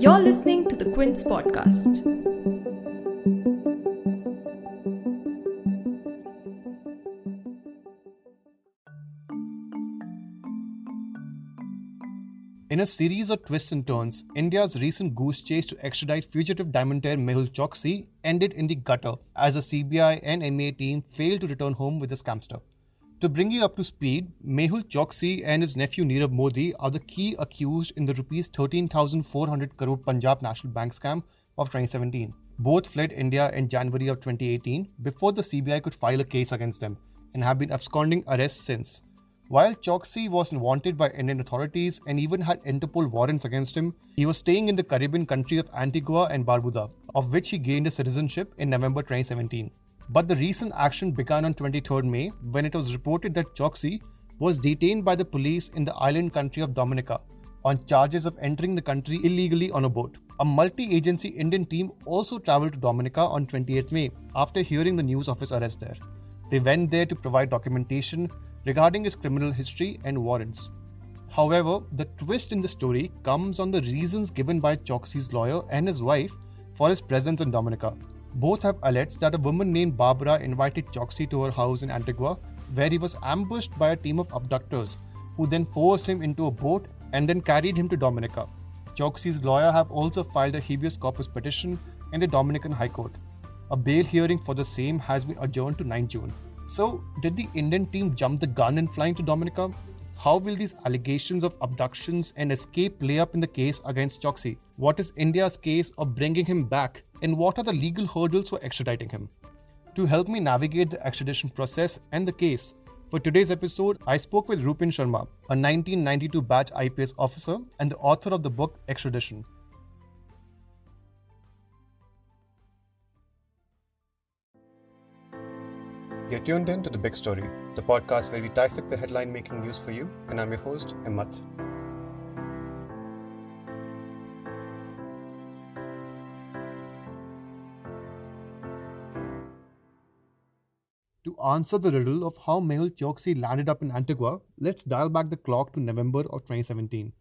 You're listening to the Quint podcast. In a series of twists and turns, India's recent goose chase to extradite fugitive diamantaire Mehul Choksi ended in the gutter as the CBI and MEA team failed to return home with the scamster. To bring you up to speed, Mehul Choksi and his nephew Nirav Modi are the key accused in the rupees 13,400 crore Punjab National Bank scam of 2017. Both fled India in January of 2018 before the CBI could file a case against them and have been absconding arrests since. While Choksi was wanted by Indian authorities and even had Interpol warrants against him, he was staying in the Caribbean country of Antigua and Barbuda, of which he gained a citizenship in November 2017. But the recent action began on 23rd May when it was reported that Choksi was detained by the police in the island country of Dominica on charges of entering the country illegally on a boat. A multi agency Indian team also traveled to Dominica on 28th May after hearing the news of his arrest there. They went there to provide documentation regarding his criminal history and warrants. However, the twist in the story comes on the reasons given by Choksi's lawyer and his wife for his presence in Dominica. Both have alleged that a woman named Barbara invited Choksi to her house in Antigua, where he was ambushed by a team of abductors who then forced him into a boat and then carried him to Dominica. Choksi's lawyer have also filed a habeas corpus petition in the Dominican High Court. A bail hearing for the same has been adjourned to 9 June. So, did the Indian team jump the gun in flying to Dominica? How will these allegations of abductions and escape play up in the case against Choksi? What is India's case of bringing him back? And what are the legal hurdles for extraditing him? To help me navigate the extradition process and the case, for today's episode, I spoke with Rupin Sharma, a 1992 batch IPS officer and the author of the book Extradition. You're tuned in to The Big Story, the podcast where we dissect the headline making news for you, and I'm your host, Himmat. Answer the riddle of how Mehul Choksi landed up in Antigua, let's dial back the clock to November of 2017.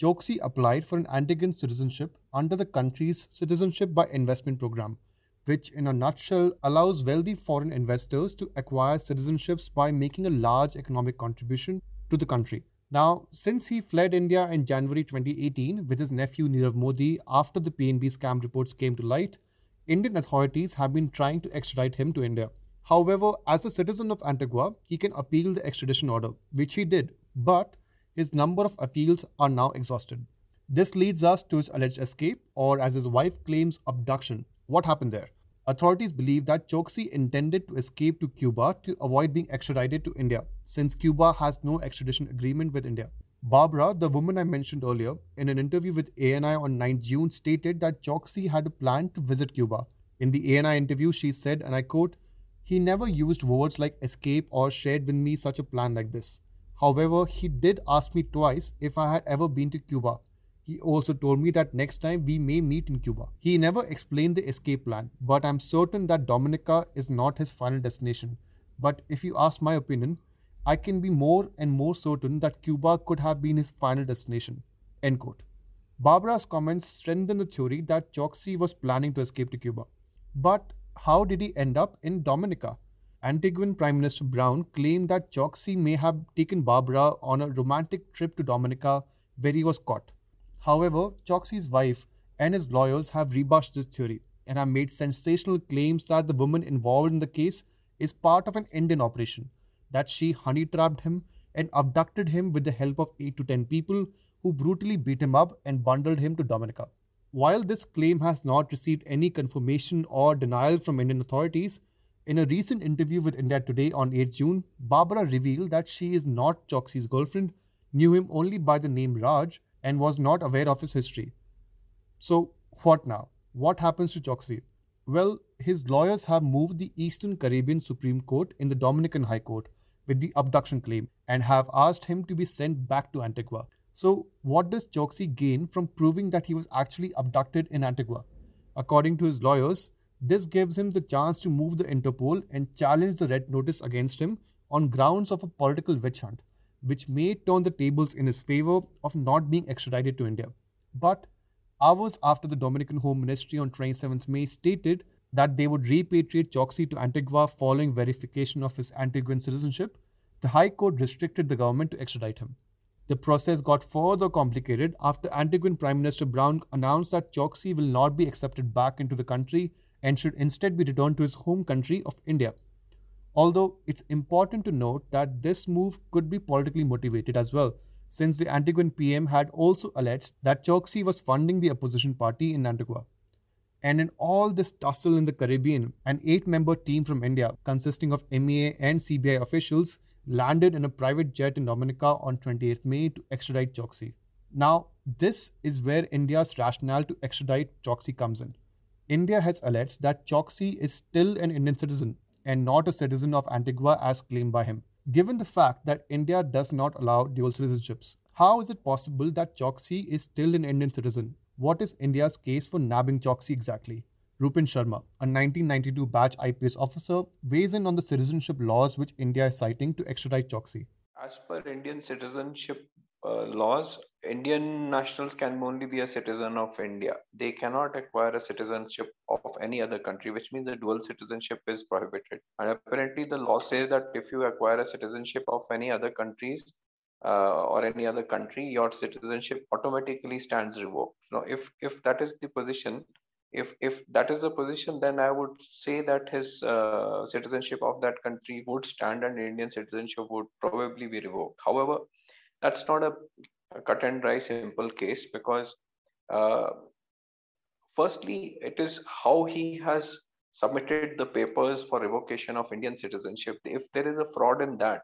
Choksi applied for an Antiguan citizenship under the country's Citizenship by Investment program which in a nutshell allows wealthy foreign investors to acquire citizenships by making a large economic contribution to the country. Now, since he fled India in January 2018 with his nephew Nirav Modi after the PNB scam reports came to light, Indian authorities have been trying to extradite him to India. However, as a citizen of Antigua, he can appeal the extradition order, which he did, but his number of appeals are now exhausted. This leads us to his alleged escape, or as his wife claims, abduction. What happened there? Authorities believe that Choksi intended to escape to Cuba to avoid being extradited to India, since Cuba has no extradition agreement with India. Barbara, the woman I mentioned earlier, in an interview with ANI on 9 June, stated that Choksi had a plan to visit Cuba. In the ANI interview, she said, and I quote, He never used words like escape or shared with me such a plan like this. However, he did ask me twice if I had ever been to Cuba. He also told me that next time we may meet in Cuba. He never explained the escape plan, but I'm certain that Dominica is not his final destination. But if you ask my opinion, I can be more and more certain that Cuba could have been his final destination. End quote. Barbara's comments strengthen the theory that Choksi was planning to escape to Cuba. But how did he end up in Dominica? Antiguan Prime Minister Browne claimed that Choksi may have taken Barbara on a romantic trip to Dominica where he was caught. However, Choksi's wife and his lawyers have rebutted this theory and have made sensational claims that the woman involved in the case is part of an Indian operation, that she honey trapped him and abducted him with the help of 8 to 10 people who brutally beat him up and bundled him to Dominica. While this claim has not received any confirmation or denial from Indian authorities, in a recent interview with India Today on 8 June, Barbara revealed that she is not Choksi's girlfriend, knew him only by the name Raj, and was not aware of his history. So, what now? What happens to Choksi? Well, his lawyers have moved the Eastern Caribbean Supreme Court in the Dominican High Court with the abduction claim and have asked him to be sent back to Antigua. So, what does Choksi gain from proving that he was actually abducted in Antigua? According to his lawyers, this gives him the chance to move the Interpol and challenge the red notice against him on grounds of a political witch hunt which may turn the tables in his favor of not being extradited to India. But hours after the Dominican Home Ministry on 27th May stated that they would repatriate Choksi to Antigua following verification of his Antiguan citizenship, the High Court restricted the government to extradite him. The process got further complicated after Antiguan Prime Minister Browne announced that Choksi will not be accepted back into the country and should instead be returned to his home country of India. Although it's important to note that this move could be politically motivated as well, since the Antiguan PM had also alleged that Choksi was funding the opposition party in Antigua. And in all this tussle in the Caribbean, an eight member team from India, consisting of MEA and CBI officials, landed in a private jet in Dominica on 28th May to extradite Choksi. Now, this is where India's rationale to extradite Choksi comes in. India has alleged that Choksi is still an Indian citizen and not a citizen of Antigua as claimed by him. Given the fact that India does not allow dual citizenships, how is it possible that Choksi is still an Indian citizen? What is India's case for nabbing Choksi exactly? Rupin Sharma, a 1992 batch IPS officer, weighs in on the citizenship laws which India is citing to extradite Choksi. As per Indian citizenship uh, laws, Indian nationals can only be a citizen of India. They cannot acquire a citizenship of any other country, which means the dual citizenship is prohibited. And apparently, the law says that if you acquire a citizenship of any other countries uh, or any other country, your citizenship automatically stands revoked. Now, if if that is the position, if if that is the position, then I would say that his uh, citizenship of that country would stand, and Indian citizenship would probably be revoked. However that's not a, cut and dry simple case because uh, firstly it is how he has submitted the papers for revocation of indian citizenship if there is a fraud in that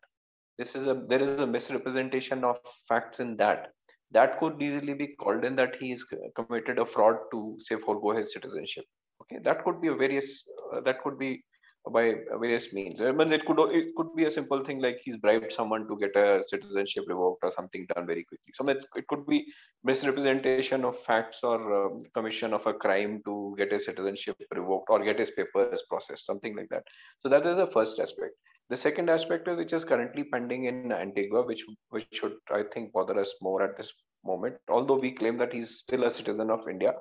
this is a there is a misrepresentation of facts in that that could easily be called in that he has committed a fraud to say forego his citizenship. Okay? That could be a various uh, that could be by various means. Mean, it could it could be a simple thing like he's bribed someone to get a citizenship revoked or something done very quickly. So it could be misrepresentation of facts or um, commission of a crime to get a citizenship revoked or get his papers processed, something like that. So that is the first aspect. The second aspect, which is currently pending in Antigua, which which should I think bother us more at this moment, although we claim that he's still a citizen of India.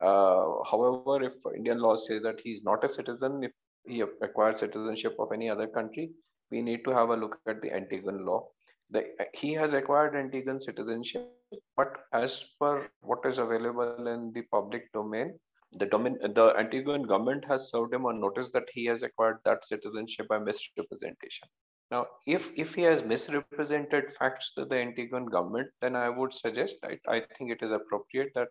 Uh, however, if Indian laws say that he's not a citizen, if he acquired citizenship of any other country, we need to have a look at the Antiguan law. The, he has acquired Antiguan citizenship, but as per what is available in the public domain, the, the Antiguan government has served him a notice that he has acquired that citizenship by misrepresentation. Now, if if he has misrepresented facts to the Antiguan government, then I would suggest I, I think it is appropriate that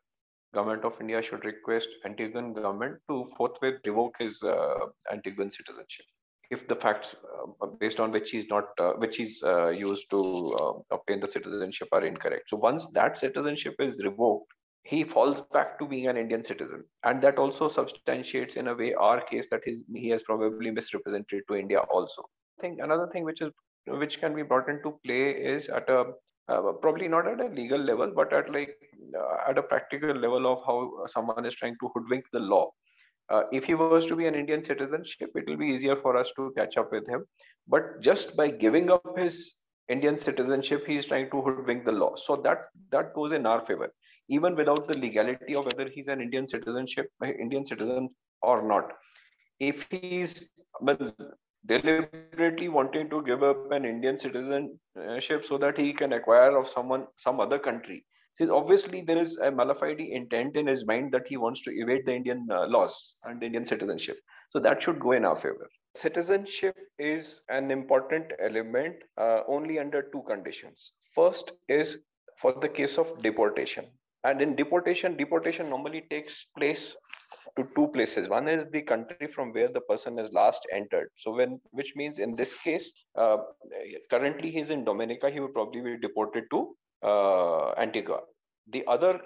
government of India should request Antiguan government to forthwith revoke his uh, Antiguan citizenship. If the facts uh, based on which he's not uh, which he's uh, used to uh, obtain the citizenship are incorrect. So once that citizenship is revoked he falls back to being an indian citizen. And that also substantiates in a way our case that his, he has probably misrepresented to india also. I think another thing which is which can be brought into play is at a uh, probably not at a legal level, but at like uh, at a practical level of how someone is trying to hoodwink the law. Uh, if he was to be an Indian citizenship, it will be easier for us to catch up with him. But just by giving up his Indian citizenship, he is trying to hoodwink the law. So that that goes in our favor, even without the legality of whether he's an Indian citizenship, Indian citizen or not. If he's well, deliberately wanting to give up an Indian citizenship so that he can acquire of someone some other country. See, obviously there is a malafide intent in his mind that he wants to evade the Indian uh, laws and Indian citizenship. So that should go in our favor. Citizenship is an important element uh, only under two conditions. First is for the case of deportation and in deportation deportation normally takes place to two places. One is the country from where the person is last entered. So when which means in this case uh, currently he's in dominica he would probably be deported to uh, antigua. The other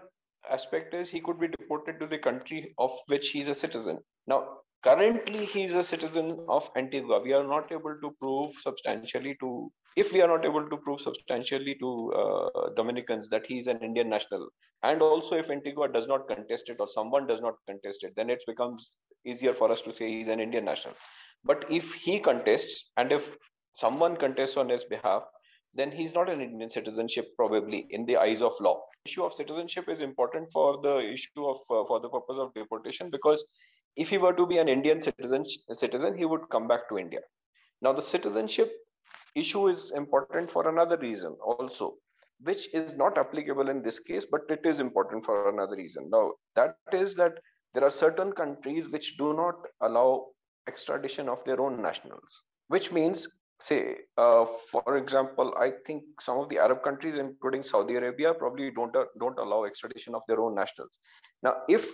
aspect is he could be deported to the country of which he's a citizen. Now currently he is a citizen of antigua we are not able to prove substantially to if we are not able to prove substantially to uh, dominicans that he is an indian national and also if antigua does not contest it or someone does not contest it then it becomes easier for us to say he's an indian national but if he contests and if someone contests on his behalf then he's not an Indian citizenship probably in the eyes of law. Issue of citizenship is important for the issue of uh, for the purpose of deportation because if he were to be an Indian citizen citizen, he would come back to India. Now the citizenship issue is important for another reason also, which is not applicable in this case, but it is important for another reason. Now that is that there are certain countries which do not allow extradition of their own nationals, which means say uh, for example i think some of the arab countries including saudi arabia probably don't uh, don't allow extradition of their own nationals now if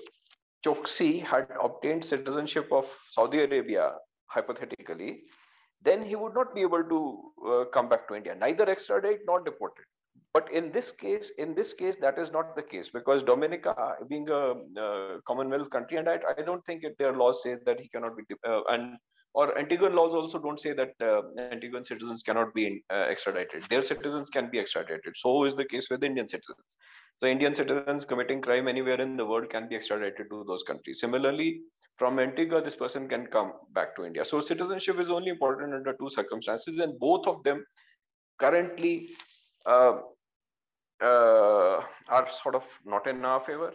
choksi had obtained citizenship of saudi arabia hypothetically then he would not be able to uh, come back to india neither extradite nor deported but in this case in this case that is not the case because dominica being a commonwealth country and I, I don't think it, their laws say that he cannot be uh, and or Antiguan laws also don't say that uh, Antiguan citizens cannot be uh, extradited. Their citizens can be extradited. So is the case with Indian citizens. So Indian citizens committing crime anywhere in the world can be extradited to those countries. Similarly, from Antigua, this person can come back to India. So citizenship is only important under two circumstances, and both of them currently uh, uh are sort of not in our favor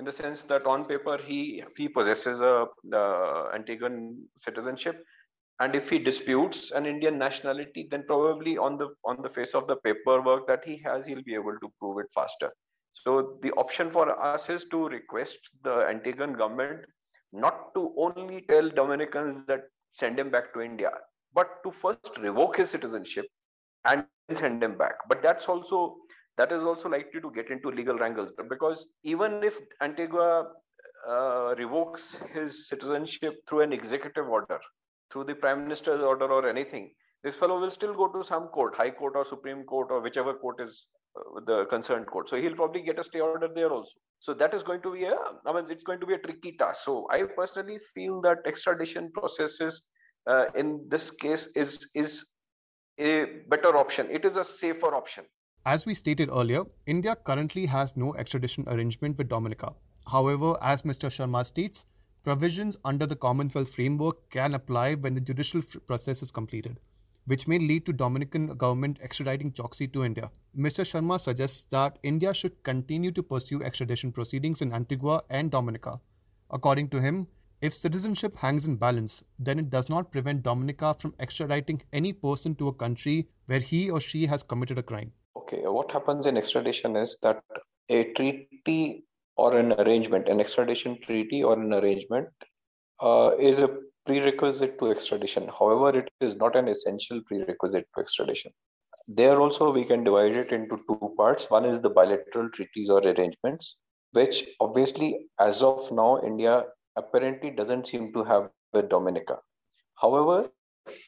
in the sense that on paper he he possesses a uh, Antiguan citizenship, and if he disputes an Indian nationality, then probably on the on the face of the paperwork that he has, he'll be able to prove it faster. So the option for us is to request the Antiguan government not to only tell Dominicans that send him back to India, but to first revoke his citizenship and send him back. But that's also that is also likely to get into legal wrangles because even if Antigua uh, revokes his citizenship through an executive order, through the prime minister's order or anything, this fellow will still go to some court, high court or supreme court or whichever court is the concerned court. So he'll probably get a stay order there also. So that is going to be a, I mean, it's going to be a tricky task. So I personally feel that extradition processes uh, in this case is is a better option. It is a safer option as we stated earlier, India currently has no extradition arrangement with Dominica. However, as Mr. Sharma states, provisions under the Commonwealth framework can apply when the judicial process is completed, which may lead to Dominican government extraditing Choksi to India. Mr. Sharma suggests that India should continue to pursue extradition proceedings in Antigua and Dominica. According to him, if citizenship hangs in balance, then it does not prevent Dominica from extraditing any person to a country where he or she has committed a crime. Okay, what happens in extradition is that a treaty or an arrangement, an extradition treaty or an arrangement, uh, is a prerequisite to extradition. However, it is not an essential prerequisite to extradition. There also, we can divide it into two parts. One is the bilateral treaties or arrangements, which obviously, as of now, India apparently doesn't seem to have with Dominica. However,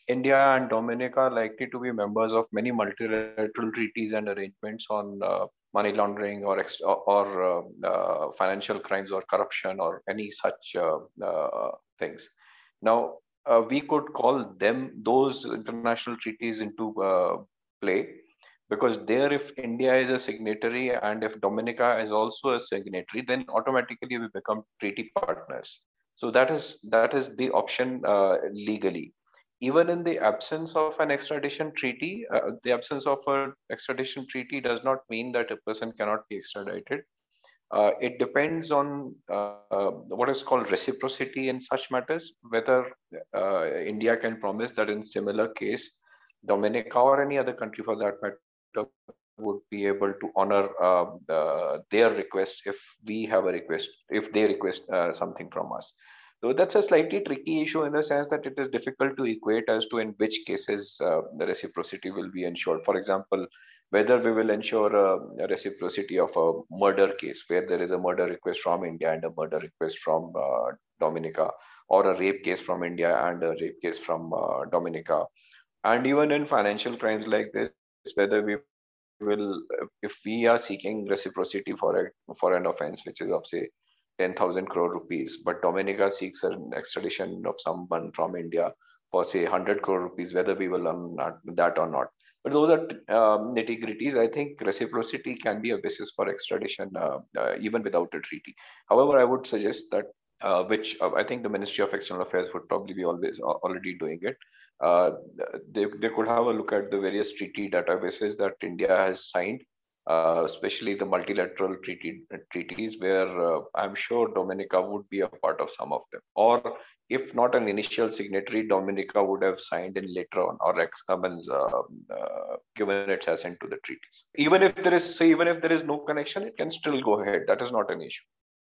India and Dominica are likely to be members of many multilateral treaties and arrangements on uh, money laundering or or uh, uh, financial crimes or corruption or any such uh, uh, things. Now, uh, we could call them those international treaties into play because there, if India is a signatory and if Dominica is also a signatory, then automatically we become treaty partners. So that is that is the option legally even in the absence of an extradition treaty, uh, the absence of an extradition treaty does not mean that a person cannot be extradited. Uh, it depends on uh, what is called reciprocity in such matters, whether uh, India can promise that in similar case, Dominica or any other country for that matter would be able to honor uh, their request if we have a request, if they request uh, something from us. So that's a slightly tricky issue in the sense that it is difficult to equate as to in which cases uh, the reciprocity will be ensured. For example, whether we will ensure a, reciprocity of a murder case where there is a murder request from India and a murder request from uh, Dominica, or a rape case from India and a rape case from uh, Dominica. And even in financial crimes like this, whether we will, if we are seeking reciprocity for a for an offense which is of say 10,000 crore rupees, but Dominica seeks an extradition of someone from India for say 100 crore rupees, whether we will earn that or not. But those are um, nitty gritties. I think reciprocity can be a basis for extradition, uh, uh, even without a treaty. However, I would suggest that uh, which uh, I think the Ministry of External Affairs would probably be always uh, already doing it. Uh, they, they could have a look at the various treaty databases that India has signed, uh, especially the multilateral treaty treaties, where uh, I'm sure Dominica would be a part of some of them. Or if not an initial signatory, Dominica would have signed in later on, or ex means, given its assent to the treaties. Even if there is, say, even if there is no connection, it can still go ahead. That is not an issue.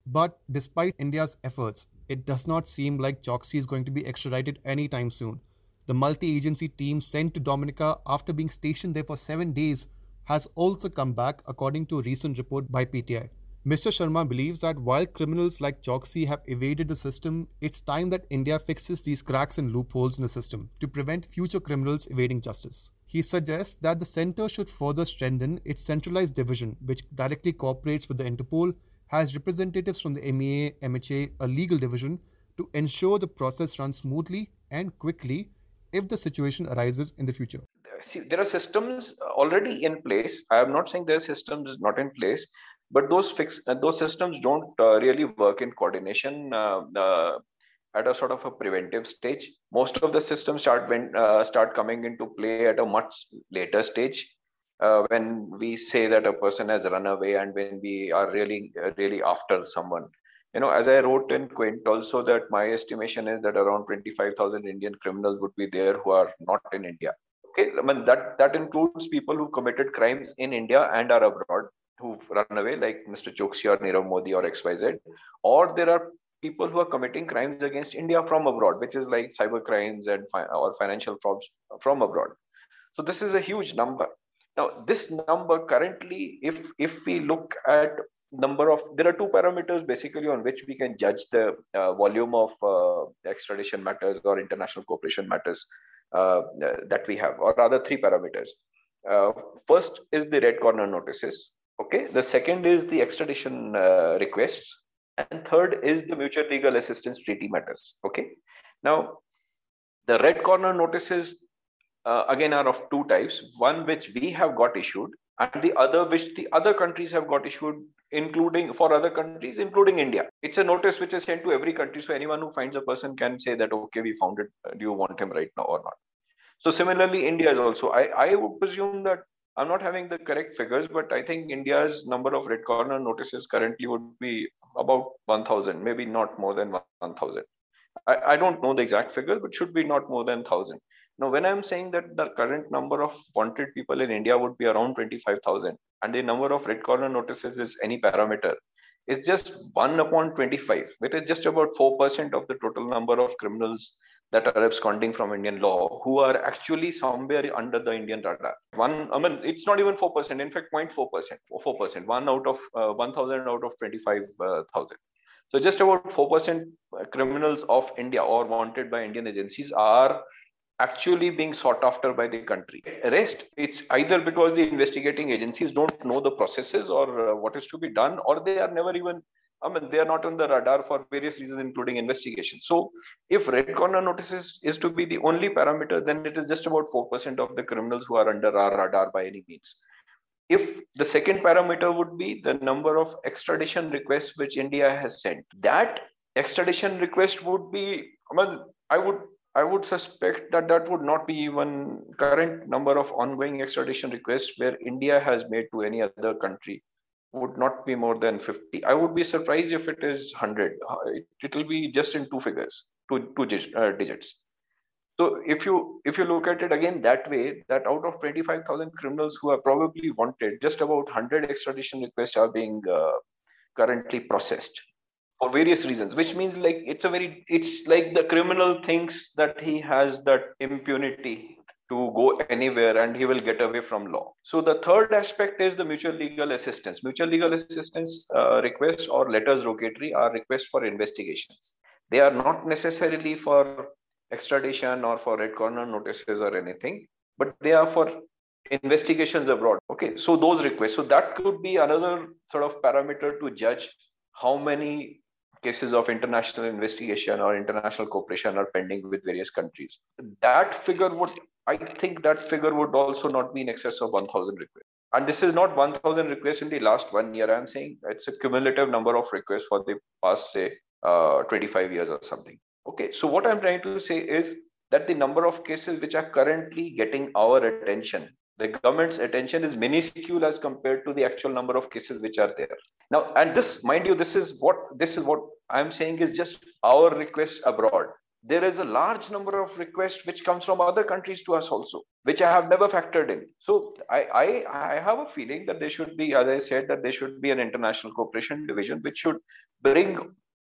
But despite India's efforts, it does not seem like Choksi is going to be extradited anytime soon. The multi agency team sent to Dominica after being stationed there for seven days has also come back, according to a recent report by PTI. Mr. Sharma believes that while criminals like Choksi have evaded the system, it's time that India fixes these cracks and loopholes in the system to prevent future criminals evading justice. He suggests that the center should further strengthen its centralized division, which directly cooperates with the Interpol has representatives from the MEA, MHA, a legal division, to ensure the process runs smoothly and quickly if the situation arises in the future. See, there are systems already in place. I am not saying there are systems not in place, but those fix those systems don't uh, really work in coordination uh, uh at a sort of a preventive stage. Most of the systems start when uh, start coming into play at a much later stage uh, when we say that a person has run away and when we are really really after someone you know as i wrote in quint also that my estimation is that around 25000 indian criminals would be there who are not in india okay i mean that that includes people who committed crimes in india and are abroad who run away like mr choksi or nirav modi or xyz or there are people who are committing crimes against india from abroad which is like cyber crimes and fi- or financial frauds from abroad. So this is a huge number. Now, this number currently, if if we look at number of, there are two parameters basically on which we can judge the uh, volume of uh, extradition matters or international cooperation matters that we have, or rather three parameters. Uh, first is the red corner notices. Okay. The second is the extradition uh, requests, and third is the mutual legal assistance treaty matters. Okay. Now, the red corner notices uh, again are of two types one which we have got issued and the other which the other countries have got issued including for other countries including india it's a notice which is sent to every country so anyone who finds a person can say that okay we found it do you want him right now or not so similarly india is also. I i would presume that i'm not having the correct figures but i think india's number of red corner notices currently would be about 1000 maybe not more than 1000 I, I don't know the exact figure but should be not more than 1000 now, when I'm saying that the current number of wanted people in India would be around 25,000 and the number of red corner notices is any parameter, it's just 1 upon 25, which is just about 4% of the total number of criminals that are absconding from Indian law who are actually somewhere under the Indian radar. One, I mean, it's not even 4%, in fact, 0.4%, 4%, one out of uh, 1,000 out of 25,000. So just about 4% criminals of India or wanted by Indian agencies are actually being sought after by the country. Rest, it's either because the investigating agencies don't know the processes or uh, what is to be done, or they are never even, I mean, they are not on the radar for various reasons, including investigation. So, if red corner notices is to be the only parameter, then it is just about 4% of the criminals who are under our radar by any means. If the second parameter would be the number of extradition requests which India has sent, that extradition request would be, I mean, I would I would suspect that that would not be even current number of ongoing extradition requests where India has made to any other country would not be more than 50. I would be surprised if it is 100. It will be just in two figures, two, two uh, digits. So if you if you look at it again that way, that out of 25,000 criminals who are probably wanted, just about 100 extradition requests are being uh, currently processed for various reasons which means like it's a very it's like the criminal thinks that he has that impunity to go anywhere and he will get away from law. So the third aspect is the mutual legal assistance. Mutual legal assistance uh, requests or letters rogatory are requests for investigations. They are not necessarily for extradition or for red corner notices or anything but they are for investigations abroad. Okay so those requests so that could be another sort of parameter to judge how many cases of international investigation or international cooperation are pending with various countries. That figure would, I think that figure would also not be in excess of 1,000 requests. and this is not 1000 requests in the last one year i'm saying it's a cumulative number of requests for the past say uh, 25 years or something okay so what i'm trying to say is that the number of cases which are currently getting our attention the government's attention is minuscule as compared to the actual number of cases which are there now and this mind you this is what this is what i'm saying is just our request abroad. There is a large number of requests which comes from other countries to us also which i have never factored in. So i i, I have a feeling that there should be as i said that there should be an international cooperation division which should bring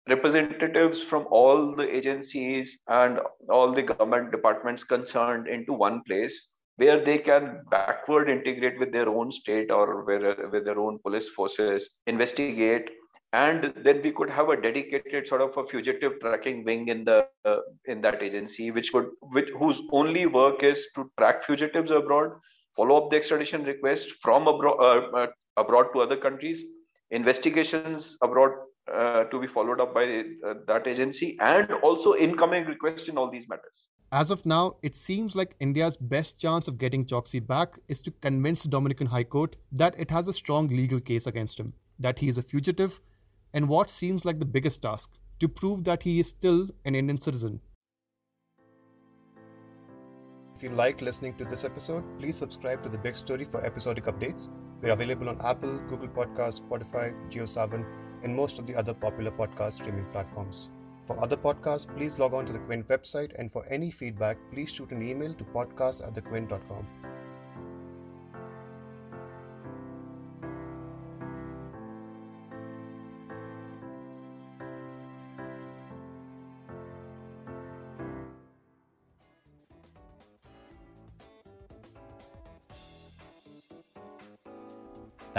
representatives from all the agencies and all the government departments concerned into one place where they can backward integrate with their own state or where, with their own police forces, investigate, and then we could have a dedicated sort of a fugitive tracking wing in the uh, in that agency, which could which whose only work is to track fugitives abroad, follow up the extradition request from abroad uh, uh, abroad to other countries, investigations abroad uh, to be followed up by uh, that agency, and also incoming requests in all these matters. As of now, it seems like India's best chance of getting Choksi back is to convince the Dominican High Court that it has a strong legal case against him, that he is a fugitive, and what seems like the biggest task to prove that he is still an Indian citizen. If you liked listening to this episode, please subscribe to The Big Story for episodic updates. We're available on Apple, Google Podcasts, Spotify, JioSaavn, and most of the other popular podcast streaming platforms. For other podcasts, please log on to the Quint website, and for any feedback, please shoot an email to podcast at thequint.com.